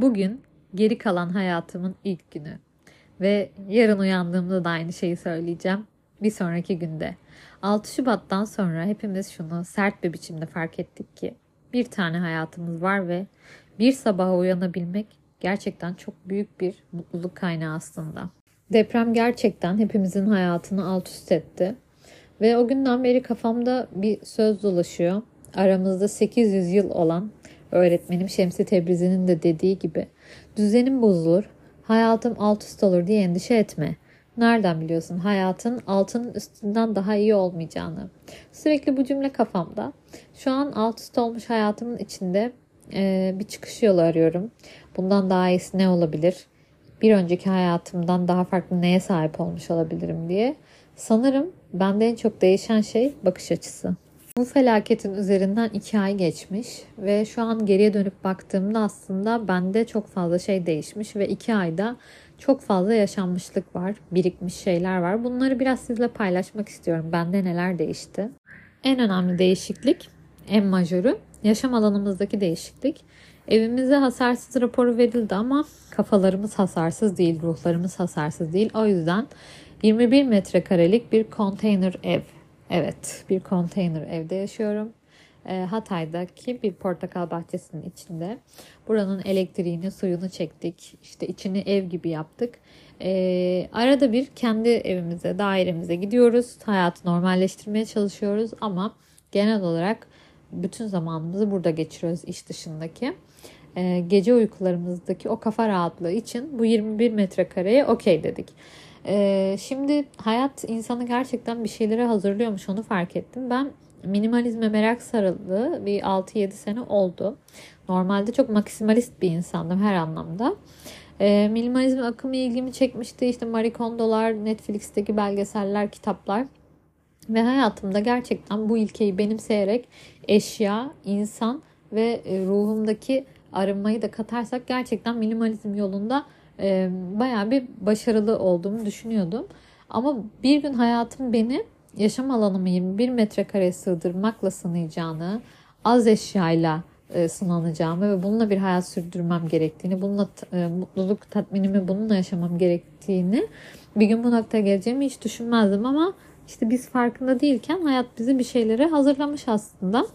Bugün geri kalan hayatımın ilk günü. Ve yarın uyandığımda da aynı şeyi söyleyeceğim. Bir sonraki günde. 6 Şubat'tan sonra hepimiz şunu sert bir biçimde fark ettik ki bir tane hayatımız var ve bir sabaha uyanabilmek gerçekten çok büyük bir mutluluk kaynağı aslında. Deprem gerçekten hepimizin hayatını alt üst etti. Ve o günden beri kafamda bir söz dolaşıyor. Aramızda 800 yıl olan öğretmenim Şemsi Tebrizi'nin de dediği gibi düzenim bozulur, hayatım alt üst olur diye endişe etme. Nereden biliyorsun hayatın altının üstünden daha iyi olmayacağını? Sürekli bu cümle kafamda. Şu an alt üst olmuş hayatımın içinde e, bir çıkış yolu arıyorum. Bundan daha iyisi ne olabilir? Bir önceki hayatımdan daha farklı neye sahip olmuş olabilirim diye. Sanırım bende en çok değişen şey bakış açısı. Bu felaketin üzerinden iki ay geçmiş ve şu an geriye dönüp baktığımda aslında bende çok fazla şey değişmiş ve iki ayda çok fazla yaşanmışlık var, birikmiş şeyler var. Bunları biraz sizle paylaşmak istiyorum. Bende neler değişti? En önemli değişiklik, en majörü yaşam alanımızdaki değişiklik. Evimize hasarsız raporu verildi ama kafalarımız hasarsız değil, ruhlarımız hasarsız değil. O yüzden 21 metrekarelik bir konteyner ev Evet, bir konteyner evde yaşıyorum. E, Hatay'daki bir portakal bahçesinin içinde. Buranın elektriğini, suyunu çektik. İşte içini ev gibi yaptık. E, arada bir kendi evimize, dairemize gidiyoruz. Hayatı normalleştirmeye çalışıyoruz ama genel olarak bütün zamanımızı burada geçiriyoruz iş dışındaki. E, gece uykularımızdaki o kafa rahatlığı için bu 21 metrekareye okey dedik. Ee, şimdi hayat insanı gerçekten bir şeylere hazırlıyormuş onu fark ettim. Ben minimalizme merak sarıldı bir 6-7 sene oldu. Normalde çok maksimalist bir insandım her anlamda. Ee, minimalizm akımı ilgimi çekmişti. İşte Marie Kondo'lar, Netflix'teki belgeseller, kitaplar. Ve hayatımda gerçekten bu ilkeyi benimseyerek eşya, insan ve e, ruhumdaki arınmayı da katarsak gerçekten minimalizm yolunda e, bayağı bir başarılı olduğumu düşünüyordum. Ama bir gün hayatım beni yaşam alanımı 21 metrekare sığdırmakla sınayacağını, az eşyayla e, sınanacağımı ve bununla bir hayat sürdürmem gerektiğini, bununla e, mutluluk tatminimi bununla yaşamam gerektiğini bir gün bu noktaya geleceğimi hiç düşünmezdim ama işte biz farkında değilken hayat bizi bir şeylere hazırlamış aslında.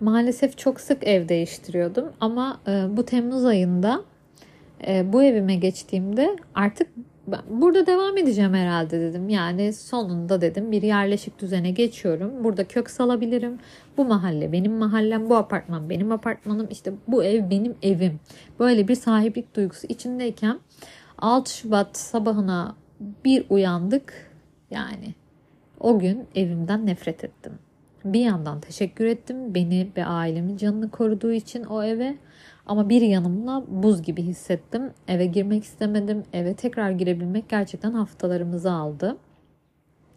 Maalesef çok sık ev değiştiriyordum ama e, bu Temmuz ayında e, bu evime geçtiğimde artık burada devam edeceğim herhalde dedim. Yani sonunda dedim bir yerleşik düzene geçiyorum. Burada kök salabilirim. Bu mahalle benim mahallem, bu apartman benim apartmanım. İşte bu ev benim evim. Böyle bir sahiplik duygusu içindeyken 6 Şubat sabahına bir uyandık. Yani o gün evimden nefret ettim. Bir yandan teşekkür ettim beni ve ailemin canını koruduğu için o eve. Ama bir yanımla buz gibi hissettim. Eve girmek istemedim. Eve tekrar girebilmek gerçekten haftalarımızı aldı.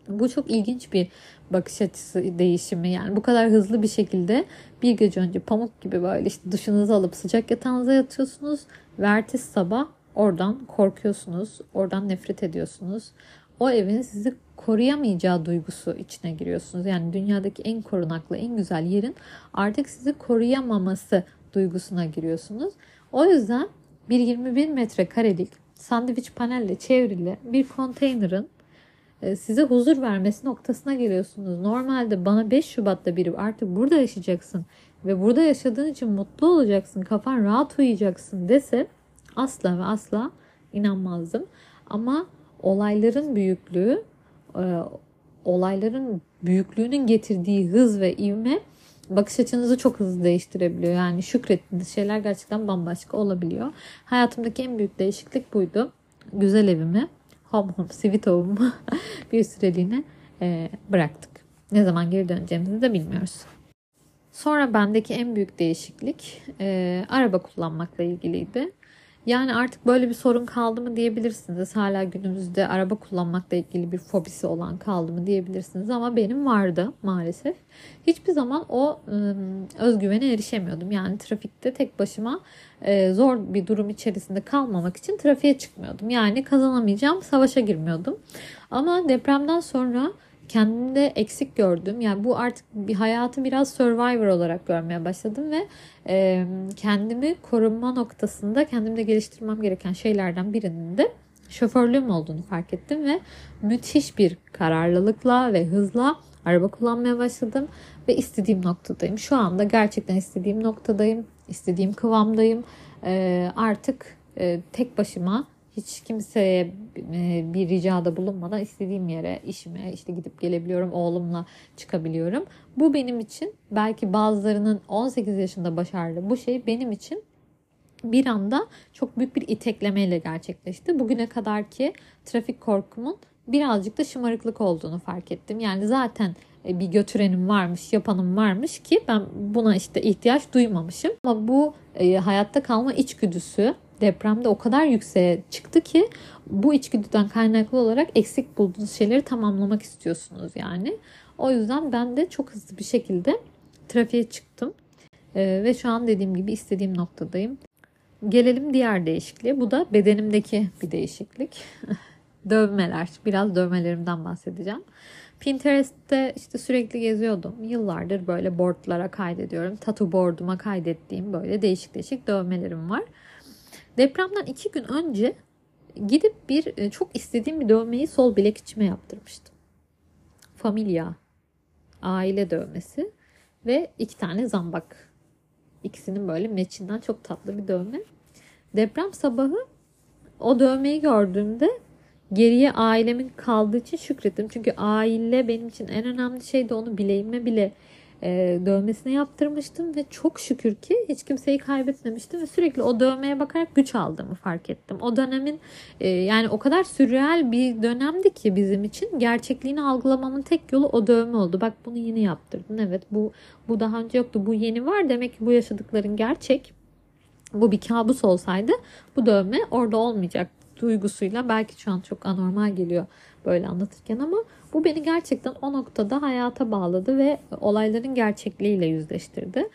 Bu çok ilginç bir bakış açısı değişimi. Yani bu kadar hızlı bir şekilde bir gece önce pamuk gibi böyle işte duşunuzu alıp sıcak yatağınıza yatıyorsunuz. Ve ertesi sabah oradan korkuyorsunuz. Oradan nefret ediyorsunuz. O evin sizi koruyamayacağı duygusu içine giriyorsunuz. Yani dünyadaki en korunaklı, en güzel yerin artık sizi koruyamaması duygusuna giriyorsunuz. O yüzden bir 21 metrekarelik sandviç panelle çevrili bir konteynerin e, size huzur vermesi noktasına geliyorsunuz. Normalde bana 5 Şubat'ta biri artık burada yaşayacaksın ve burada yaşadığın için mutlu olacaksın, kafan rahat uyuyacaksın dese asla ve asla inanmazdım. Ama olayların büyüklüğü, e, olayların büyüklüğünün getirdiği hız ve ivme bakış açınızı çok hızlı değiştirebiliyor. Yani şükrettiğiniz şeyler gerçekten bambaşka olabiliyor. Hayatımdaki en büyük değişiklik buydu. Güzel evimi, home home, sweet home'umu bir süreliğine e, bıraktık. Ne zaman geri döneceğimizi de bilmiyoruz. Sonra bendeki en büyük değişiklik e, araba kullanmakla ilgiliydi. Yani artık böyle bir sorun kaldı mı diyebilirsiniz. Hala günümüzde araba kullanmakla ilgili bir fobisi olan kaldı mı diyebilirsiniz. Ama benim vardı maalesef. Hiçbir zaman o özgüvene erişemiyordum. Yani trafikte tek başıma e, zor bir durum içerisinde kalmamak için trafiğe çıkmıyordum. Yani kazanamayacağım savaşa girmiyordum. Ama depremden sonra kendimde eksik gördüm. Yani bu artık bir hayatı biraz survivor olarak görmeye başladım ve e, kendimi korunma noktasında kendimde geliştirmem gereken şeylerden birinin de şoförlüğüm olduğunu fark ettim ve müthiş bir kararlılıkla ve hızla araba kullanmaya başladım ve istediğim noktadayım. Şu anda gerçekten istediğim noktadayım, istediğim kıvamdayım. E, artık e, tek başıma hiç kimseye e, bir ricada bulunmadan istediğim yere, işime işte gidip gelebiliyorum, oğlumla çıkabiliyorum. Bu benim için belki bazılarının 18 yaşında başardığı bu şey benim için bir anda çok büyük bir iteklemeyle gerçekleşti. Bugüne kadar ki trafik korkumun birazcık da şımarıklık olduğunu fark ettim. Yani zaten e, bir götürenim varmış, yapanım varmış ki ben buna işte ihtiyaç duymamışım. Ama bu e, hayatta kalma içgüdüsü depremde o kadar yükseğe çıktı ki bu içgüdüden kaynaklı olarak eksik bulduğunuz şeyleri tamamlamak istiyorsunuz yani. O yüzden ben de çok hızlı bir şekilde trafiğe çıktım. Ee, ve şu an dediğim gibi istediğim noktadayım. Gelelim diğer değişikliğe. Bu da bedenimdeki bir değişiklik. Dövmeler. Biraz dövmelerimden bahsedeceğim. Pinterest'te işte sürekli geziyordum. Yıllardır böyle boardlara kaydediyorum. Tattoo board'uma kaydettiğim böyle değişik değişik dövmelerim var. Depremden iki gün önce gidip bir e, çok istediğim bir dövmeyi sol bilek içime yaptırmıştım. Familia. Aile dövmesi. Ve iki tane zambak. İkisinin böyle meçinden çok tatlı bir dövme. Deprem sabahı o dövmeyi gördüğümde geriye ailemin kaldığı için şükrettim. Çünkü aile benim için en önemli şeydi. Onu bileğime bile e, dövmesini yaptırmıştım ve çok şükür ki hiç kimseyi kaybetmemiştim ve sürekli o dövmeye bakarak güç aldığımı fark ettim. O dönemin e, yani o kadar sürreal bir dönemdi ki bizim için gerçekliğini algılamamın tek yolu o dövme oldu. Bak bunu yeni yaptırdın. Evet bu bu daha önce yoktu. Bu yeni var. Demek ki bu yaşadıkların gerçek. Bu bir kabus olsaydı bu dövme orada olmayacak duygusuyla belki şu an çok anormal geliyor böyle anlatırken ama bu beni gerçekten o noktada hayata bağladı ve olayların gerçekliğiyle yüzleştirdi.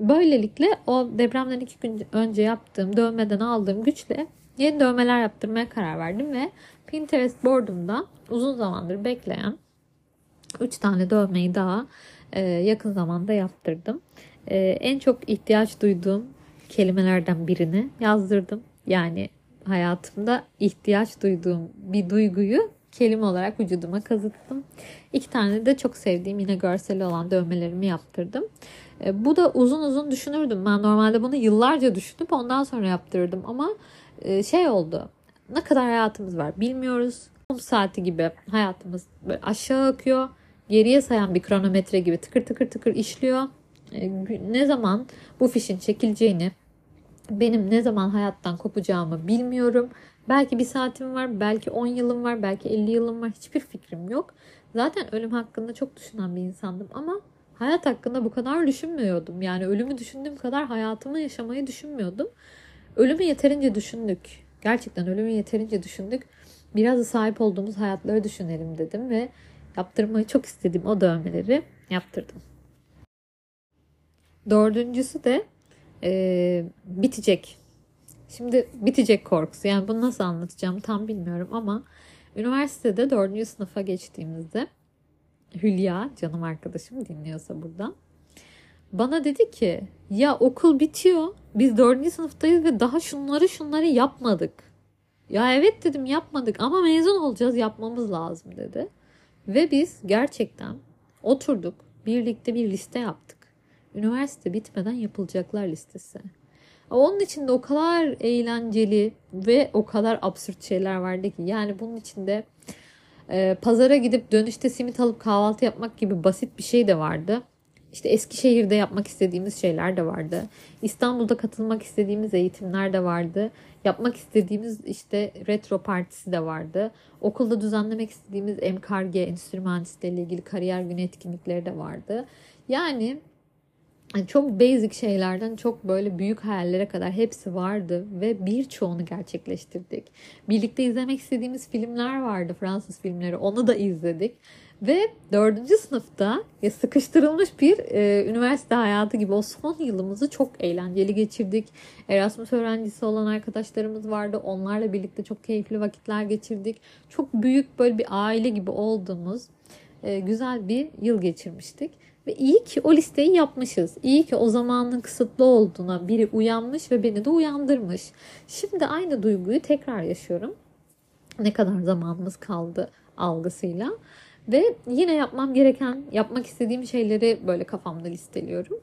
Böylelikle o depremden iki gün önce yaptığım dövmeden aldığım güçle yeni dövmeler yaptırmaya karar verdim ve Pinterest board'umda uzun zamandır bekleyen 3 tane dövmeyi daha e, yakın zamanda yaptırdım. E, en çok ihtiyaç duyduğum kelimelerden birini yazdırdım. Yani hayatımda ihtiyaç duyduğum bir duyguyu kelime olarak vücuduma kazıttım. İki tane de çok sevdiğim yine görseli olan dövmelerimi yaptırdım. E, bu da uzun uzun düşünürdüm. Ben normalde bunu yıllarca düşünüp ondan sonra yaptırırdım ama e, şey oldu. Ne kadar hayatımız var bilmiyoruz. 10 saati gibi hayatımız böyle aşağı akıyor. Geriye sayan bir kronometre gibi tıkır tıkır tıkır işliyor. E, ne zaman bu fişin çekileceğini, benim ne zaman hayattan kopacağımı bilmiyorum. Belki bir saatim var, belki 10 yılım var, belki 50 yılım var. Hiçbir fikrim yok. Zaten ölüm hakkında çok düşünen bir insandım ama hayat hakkında bu kadar düşünmüyordum. Yani ölümü düşündüğüm kadar hayatımı yaşamayı düşünmüyordum. Ölümü yeterince düşündük. Gerçekten ölümü yeterince düşündük. Biraz da sahip olduğumuz hayatları düşünelim dedim ve yaptırmayı çok istediğim o dövmeleri yaptırdım. Dördüncüsü de e, bitecek Şimdi bitecek korkusu. Yani bunu nasıl anlatacağım tam bilmiyorum ama üniversitede dördüncü sınıfa geçtiğimizde Hülya canım arkadaşım dinliyorsa buradan bana dedi ki ya okul bitiyor biz dördüncü sınıftayız ve daha şunları şunları yapmadık. Ya evet dedim yapmadık ama mezun olacağız yapmamız lazım dedi. Ve biz gerçekten oturduk birlikte bir liste yaptık. Üniversite bitmeden yapılacaklar listesi. Onun içinde o kadar eğlenceli ve o kadar absürt şeyler vardı ki. Yani bunun içinde e, pazara gidip dönüşte simit alıp kahvaltı yapmak gibi basit bir şey de vardı. İşte Eskişehir'de yapmak istediğimiz şeyler de vardı. İstanbul'da katılmak istediğimiz eğitimler de vardı. Yapmak istediğimiz işte retro partisi de vardı. Okulda düzenlemek istediğimiz MKG, endüstri mühendisliği ile ilgili kariyer günü etkinlikleri de vardı. Yani çok basic şeylerden çok böyle büyük hayallere kadar hepsi vardı ve birçoğunu gerçekleştirdik. Birlikte izlemek istediğimiz filmler vardı Fransız filmleri onu da izledik. Ve dördüncü sınıfta ya sıkıştırılmış bir e, üniversite hayatı gibi o son yılımızı çok eğlenceli geçirdik. Erasmus öğrencisi olan arkadaşlarımız vardı. Onlarla birlikte çok keyifli vakitler geçirdik. Çok büyük böyle bir aile gibi olduğumuz e, güzel bir yıl geçirmiştik. Ve iyi ki o listeyi yapmışız. İyi ki o zamanın kısıtlı olduğuna biri uyanmış ve beni de uyandırmış. Şimdi aynı duyguyu tekrar yaşıyorum. Ne kadar zamanımız kaldı algısıyla. Ve yine yapmam gereken, yapmak istediğim şeyleri böyle kafamda listeliyorum.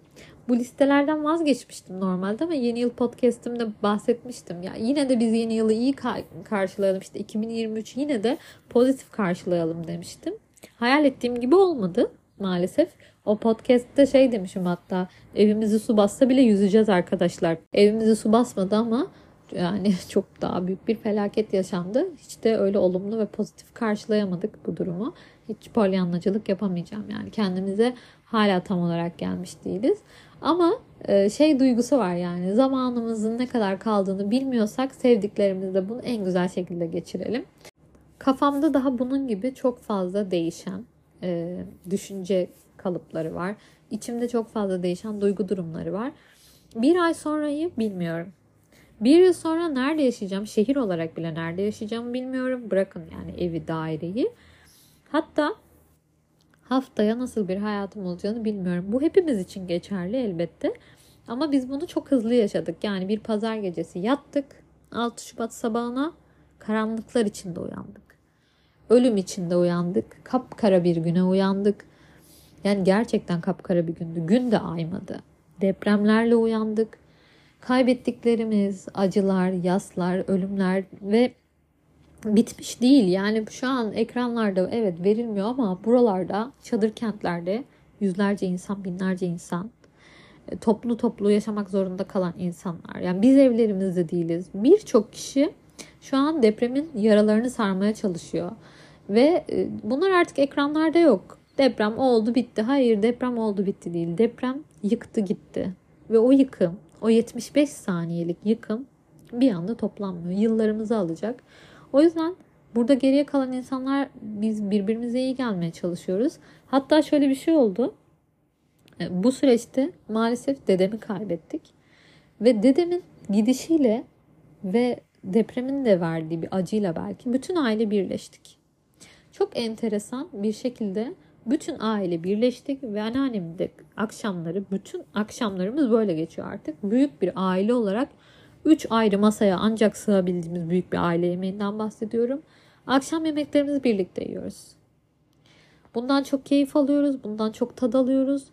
Bu listelerden vazgeçmiştim normalde ama yeni yıl podcast'imde bahsetmiştim. Ya yine de biz yeni yılı iyi karşılayalım. İşte 2023 yine de pozitif karşılayalım demiştim. Hayal ettiğim gibi olmadı maalesef. O podcast'te şey demişim hatta evimizi su bassa bile yüzeceğiz arkadaşlar. Evimizi su basmadı ama yani çok daha büyük bir felaket yaşandı. Hiç de öyle olumlu ve pozitif karşılayamadık bu durumu. Hiç polyanlacılık yapamayacağım yani kendimize hala tam olarak gelmiş değiliz. Ama e, şey duygusu var yani zamanımızın ne kadar kaldığını bilmiyorsak sevdiklerimizle bunu en güzel şekilde geçirelim. Kafamda daha bunun gibi çok fazla değişen e, düşünce kalıpları var. İçimde çok fazla değişen duygu durumları var. Bir ay sonrayı bilmiyorum. Bir yıl sonra nerede yaşayacağım? Şehir olarak bile nerede yaşayacağımı bilmiyorum. Bırakın yani evi, daireyi. Hatta haftaya nasıl bir hayatım olacağını bilmiyorum. Bu hepimiz için geçerli elbette. Ama biz bunu çok hızlı yaşadık. Yani bir pazar gecesi yattık. 6 Şubat sabahına karanlıklar içinde uyandık. Ölüm içinde uyandık. Kapkara bir güne uyandık. Yani gerçekten kapkara bir gündü. Gün de aymadı. Depremlerle uyandık. Kaybettiklerimiz, acılar, yaslar, ölümler ve bitmiş değil. Yani şu an ekranlarda evet verilmiyor ama buralarda çadır kentlerde yüzlerce insan, binlerce insan e, toplu toplu yaşamak zorunda kalan insanlar. Yani biz evlerimizde değiliz. Birçok kişi şu an depremin yaralarını sarmaya çalışıyor. Ve e, bunlar artık ekranlarda yok. Deprem oldu bitti. Hayır deprem oldu bitti değil. Deprem yıktı gitti. Ve o yıkım, o 75 saniyelik yıkım bir anda toplanmıyor. Yıllarımızı alacak. O yüzden burada geriye kalan insanlar biz birbirimize iyi gelmeye çalışıyoruz. Hatta şöyle bir şey oldu. E, bu süreçte maalesef dedemi kaybettik. Ve dedemin gidişiyle ve depremin de verdiği bir acıyla belki bütün aile birleştik. Çok enteresan bir şekilde bütün aile birleştik ve anneannemin de akşamları bütün akşamlarımız böyle geçiyor artık. Büyük bir aile olarak 3 ayrı masaya ancak sığabildiğimiz büyük bir aile yemeğinden bahsediyorum. Akşam yemeklerimizi birlikte yiyoruz. Bundan çok keyif alıyoruz, bundan çok tad alıyoruz.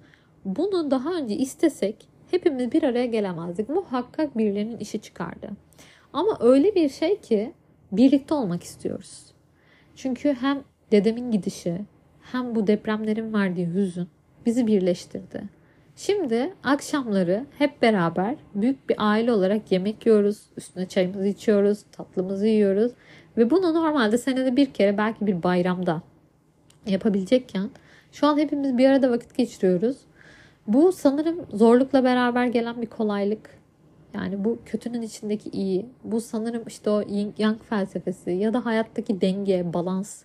Bunu daha önce istesek hepimiz bir araya gelemezdik. Muhakkak birilerinin işi çıkardı. Ama öyle bir şey ki birlikte olmak istiyoruz. Çünkü hem dedemin gidişi hem bu depremlerin verdiği hüzün bizi birleştirdi. Şimdi akşamları hep beraber büyük bir aile olarak yemek yiyoruz. Üstüne çayımızı içiyoruz, tatlımızı yiyoruz. Ve bunu normalde senede bir kere belki bir bayramda yapabilecekken şu an hepimiz bir arada vakit geçiriyoruz. Bu sanırım zorlukla beraber gelen bir kolaylık. Yani bu kötünün içindeki iyi. Bu sanırım işte o yin yang felsefesi ya da hayattaki denge, balans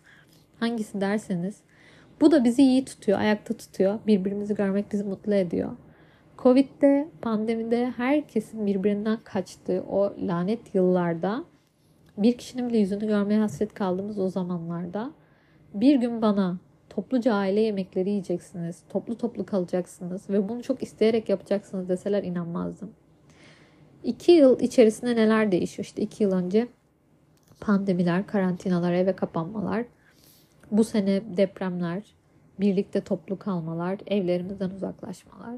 hangisi derseniz bu da bizi iyi tutuyor, ayakta tutuyor. Birbirimizi görmek bizi mutlu ediyor. Covid'de, pandemide herkesin birbirinden kaçtığı o lanet yıllarda bir kişinin bile yüzünü görmeye hasret kaldığımız o zamanlarda bir gün bana topluca aile yemekleri yiyeceksiniz, toplu toplu kalacaksınız ve bunu çok isteyerek yapacaksınız deseler inanmazdım. İki yıl içerisinde neler değişiyor? İşte iki yıl önce pandemiler, karantinalar, eve kapanmalar, bu sene depremler, birlikte toplu kalmalar, evlerimizden uzaklaşmalar.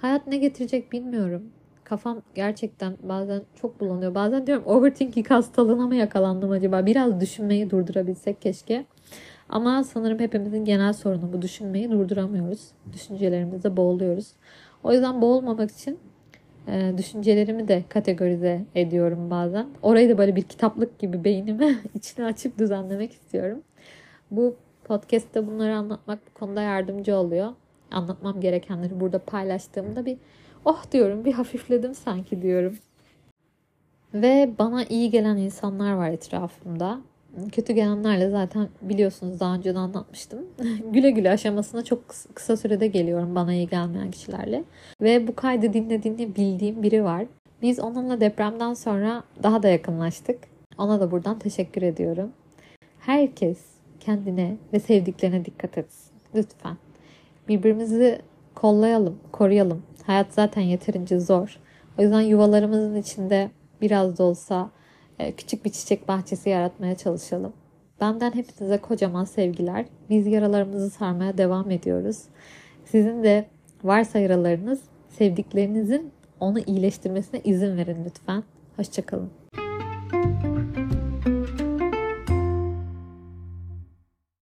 Hayat ne getirecek bilmiyorum. Kafam gerçekten bazen çok bulanıyor. Bazen diyorum overthinking hastalığına mı yakalandım acaba? Biraz düşünmeyi durdurabilsek keşke. Ama sanırım hepimizin genel sorunu bu düşünmeyi durduramıyoruz. Düşüncelerimizde boğuluyoruz. O yüzden boğulmamak için e, düşüncelerimi de kategorize ediyorum bazen. Orayı da böyle bir kitaplık gibi beynimi içine açıp düzenlemek istiyorum. Bu podcast'te bunları anlatmak bu konuda yardımcı oluyor. Anlatmam gerekenleri burada paylaştığımda bir oh diyorum bir hafifledim sanki diyorum. Ve bana iyi gelen insanlar var etrafımda. Kötü gelenlerle zaten biliyorsunuz daha önce de anlatmıştım. güle güle aşamasına çok kısa sürede geliyorum bana iyi gelmeyen kişilerle. Ve bu kaydı dinlediğini bildiğim biri var. Biz onunla depremden sonra daha da yakınlaştık. Ona da buradan teşekkür ediyorum. Herkes kendine ve sevdiklerine dikkat etsin. Lütfen. Birbirimizi kollayalım, koruyalım. Hayat zaten yeterince zor. O yüzden yuvalarımızın içinde biraz da olsa e, küçük bir çiçek bahçesi yaratmaya çalışalım. Benden hepinize kocaman sevgiler. Biz yaralarımızı sarmaya devam ediyoruz. Sizin de varsa yaralarınız sevdiklerinizin onu iyileştirmesine izin verin lütfen. Hoşçakalın.